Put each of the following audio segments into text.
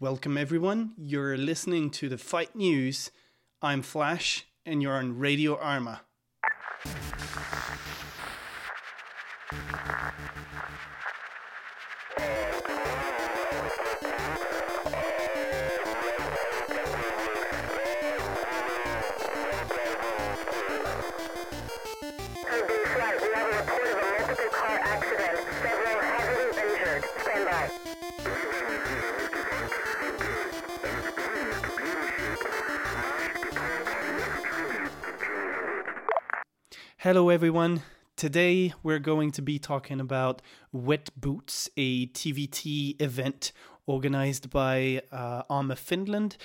Welcome, everyone. You're listening to the Fight News. I'm Flash, and you're on Radio Arma. Hello, everyone. Today we're going to be talking about Wet Boots, a TVT event organized by uh, Arma Finland.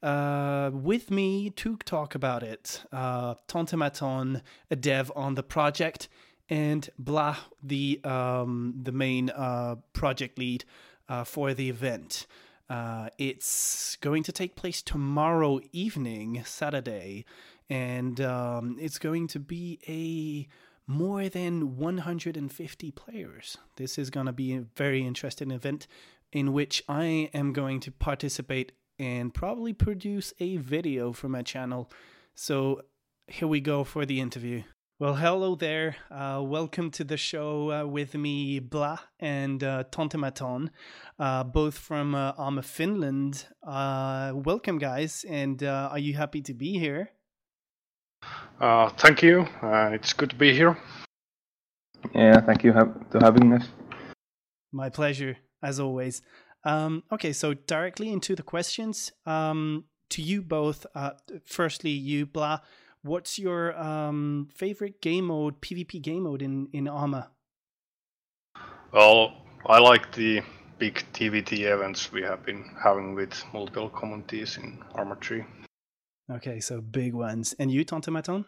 Uh, with me to talk about it, uh, Tuntematon, a dev on the project, and Blahh, the um, the main uh, project lead uh, for the event. Uh, it's going to take place tomorrow evening, Saturday, and um, it's going to be a more than 150 players. This is going to be a very interesting event in which I am going to participate and probably produce a video for my channel. So here we go for the interview. Well, hello there. Uh, welcome to the show uh, with me, Blahh and uh, Tuntematon, uh, both from uh, Arma Finland. Uh, welcome, guys, and uh, are you happy to be here? Uh, thank you. Uh, it's good to be here. Yeah, thank you have, to having us. My pleasure, as always. Um, okay, so directly into the questions. Um, to you both, uh, firstly, you, Blahh, what's your um, favorite game mode, PvP game mode in, in Arma? Well, I like the big TVT events we have been having with multiple communities in Arma 3. Okay, so big ones. And you, Tuntematon?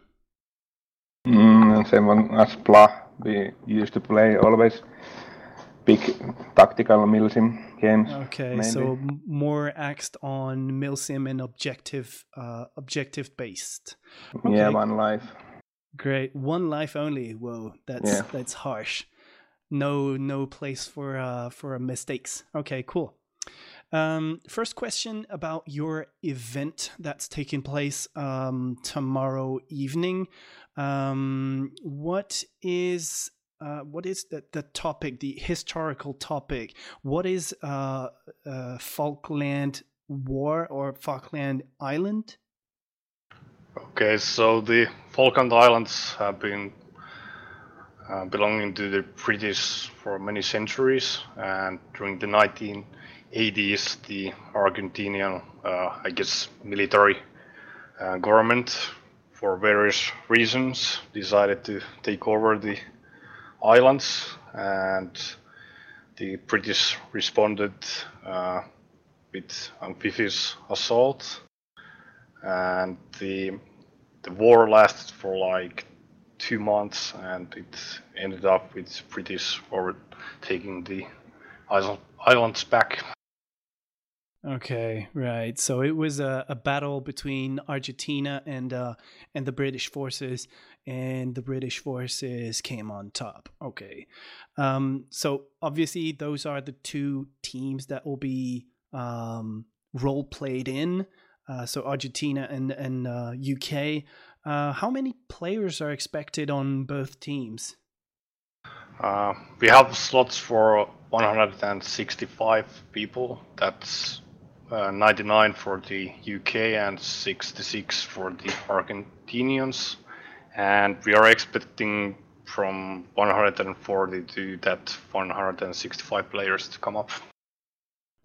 Mm, and same one as Blahh. We used to play always big tactical milsim games. Okay, mainly. so more axed on milsim and objective, uh, objective based. Yeah, one life. Great, one life only. Whoa, that's Yeah. that's harsh. No, no place for uh for mistakes. Okay, cool. Um, first question about your event that's taking place um, tomorrow evening. Um, what is uh, what is the, the topic, the historical topic? What is uh, uh, Falkland War or Falkland Island? Okay, so the Falkland Islands have been uh, belonging to the British for many centuries, and during the 1980s, the Argentinian, uh, I guess, military uh, government, for various reasons, decided to take over the islands, and the British responded uh, with amphibious assault and the the war lasted for like two months, and it ended up with British over taking the island, islands back. Okay, right. So it was a, a battle between Argentina and uh, and the British forces, and the British forces came on top. Okay, um, so obviously those are the two teams that will be um, role played in. Uh, so Argentina and and uh, UK. Uh, how many players are expected on both teams? Uh, we have slots for 165 people. That's uh, 99 for the UK and 66 for the Argentinians. And we are expecting from 140 to that 165 players to come up.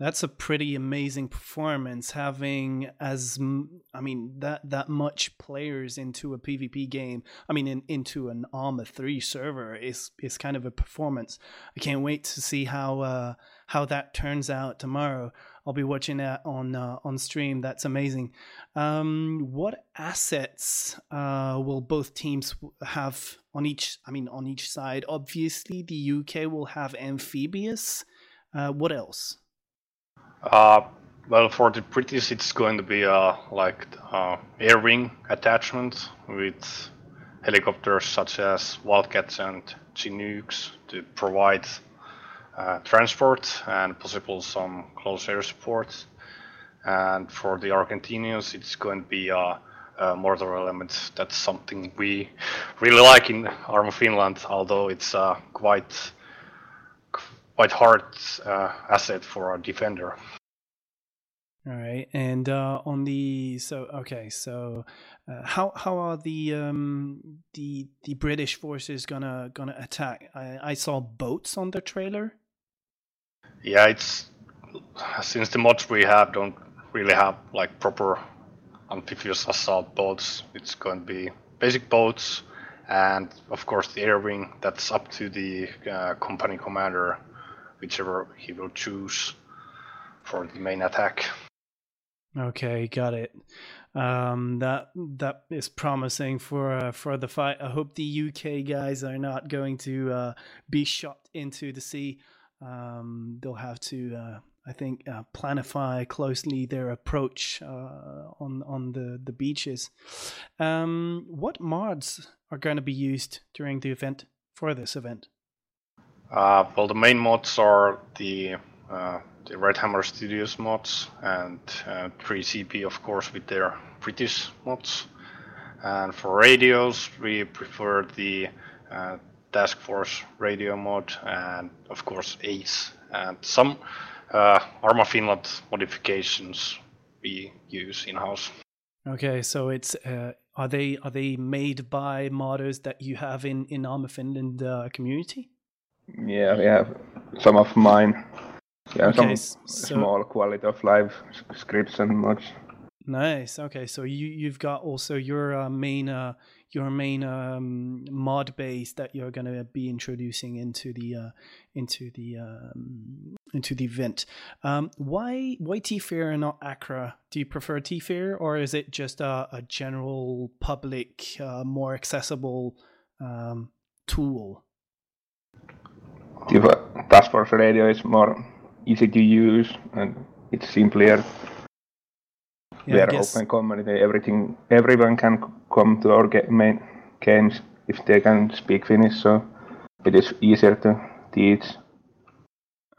That's a pretty amazing performance having as i mean that that much players into a PvP game. I mean in, into an Arma 3 server is is kind of a performance. I can't wait to see how uh how that turns out tomorrow. I'll be watching that on uh, on stream. That's amazing. Um, what assets uh, will both teams have on each? I mean, on each side. Obviously, the UK will have amphibious. Uh, what else? Uh, well, for the British, it's going to be uh, like uh, air wing attachment with helicopters such as Wildcats and Chinooks to provide uh, transport and possible some close air support. And for the Argentinians, it's going to be a, a mortar element. That's something we really like in Arma Finland, although it's a quite quite hard uh, asset for our defender. All right, and uh, on the so okay, so uh, how how are the um, the the British forces gonna gonna attack? I, I saw boats on the trailer. Yeah, it's since the mods we have don't really have like proper amphibious assault boats. It's going to be basic boats, and of course the air wing. That's up to the uh, company commander, whichever he will choose for the main attack. Okay, got it. Um, that that is promising for uh, for the fight. I hope the UK guys are not going to uh, be shot into the sea. Um, they'll have to, uh, I think, uh, planify closely their approach uh, on on the the beaches. Um, what mods are going to be used during the event for this event? Uh, well, the main mods are the uh, the Red Hammer Studios mods and uh, 3CB, of course, with their British mods. And for radios, we prefer the uh, Task Force radio mod and, of course, ACE and some uh, Arma Finland modifications we use in house. Okay, so it's uh, are they are they made by modders that you have in in Arma Finland uh, community? Yeah, we have some of mine. Yeah, Okay, some so- small quality of life scripts and mods. Nice. Okay, so you you've got also your uh, main uh, your main um, mod base that you're gonna be introducing into the uh, into the um, into the event. Um, why why TFAR and not ACRE? Do you prefer TFAR or is it just a, a general public, uh, more accessible um, tool? The Task Force Radio is more easy to use and it's simpler. Yeah, we are open community. Everything, everyone can come to our main games if they can speak Finnish. So it is easier to teach.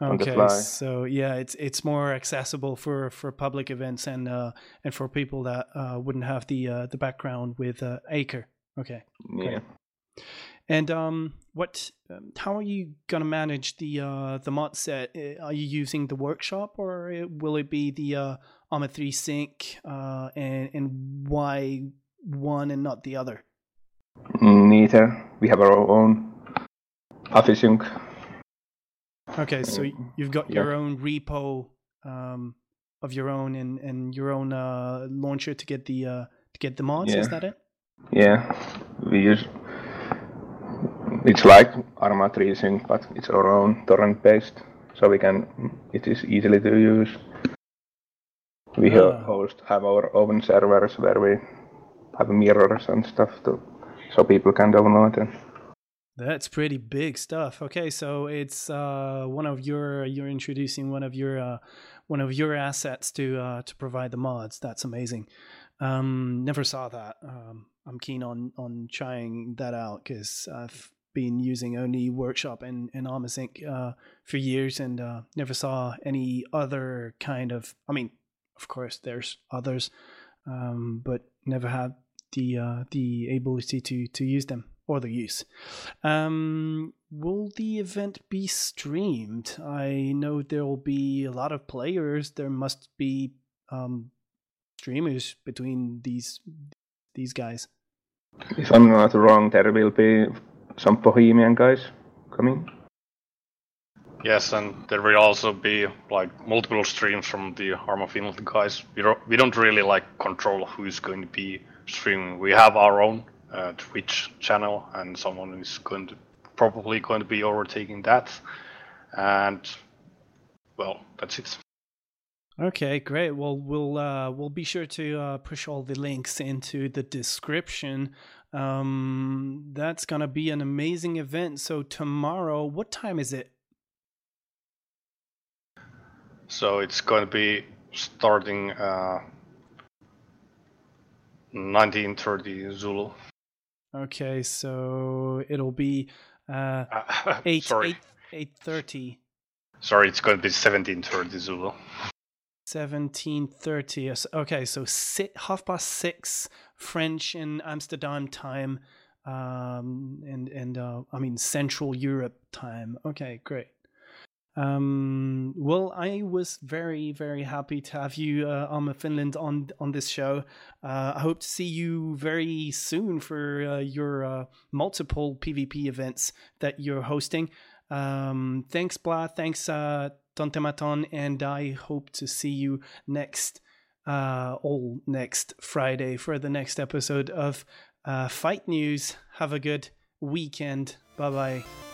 Okay, so yeah, it's it's more accessible for for public events and uh and for people that uh wouldn't have the uh the background with uh ACRE. Okay, Yeah. And um, what? Um, how are you gonna manage the uh the mod set? Uh, Are you using the workshop or will it be the uh Arma three sync? Uh, and and why one and not the other? Neither. We have our own Afisync. Okay, so Mm, you've got yeah. your own repo um, of your own and, and your own uh, launcher to get the uh, to get the mods. Is that it? Yeah, we use. It's like Arma 3 Sync, but it's our own torrent based, so we can. It is easily to use. We Ah. ha- host have our own servers where we have mirrors and stuff to, so people can download them. That's pretty big stuff. Okay, so it's uh, one of your you're introducing one of your uh, one of your assets to uh, to provide the mods. That's amazing. Um, never saw that. Um, I'm keen on on trying that out because I've been using only Workshop and and Armasync uh, for years and uh, never saw any other kind of. I mean, of course, there's others, um, but never had the uh, the ability to to use them or the use. Um, will the event be streamed? I know there will be a lot of players. There must be um, streamers between these these guys. If I'm not wrong, there will be some Bohemian guys coming. Yes, and there will also be like multiple streams from the Arma Finland guys. We don't, we don't really like control who's going to be streaming. We have our own uh, Twitch channel, and someone is going to probably going to be overtaking that. And well, that's it. Okay, great. Well, we'll uh, we'll be sure to uh, push all the links into the description. Um, that's gonna be an amazing event. So tomorrow, what time is it? So it's going to be starting uh, 1930 Zulu. Okay, so it'll be uh, Uh, eight sorry, eight eight thirty Sorry, it's going to be 17:30 Zulu. 1730 okay so si half past six french in amsterdam time um and and uh, i mean central europe time. Okay great. Um well i was very very happy to have you uh, arma finland on on this show. Uh, i hope to see you very soon for uh, your uh, multiple pvp events that you're hosting. Um thanks blahh thanks Tuntematon, and I hope to see you next, uh, all next Friday for the next episode of uh, Fight News. Have a good weekend. Bye bye.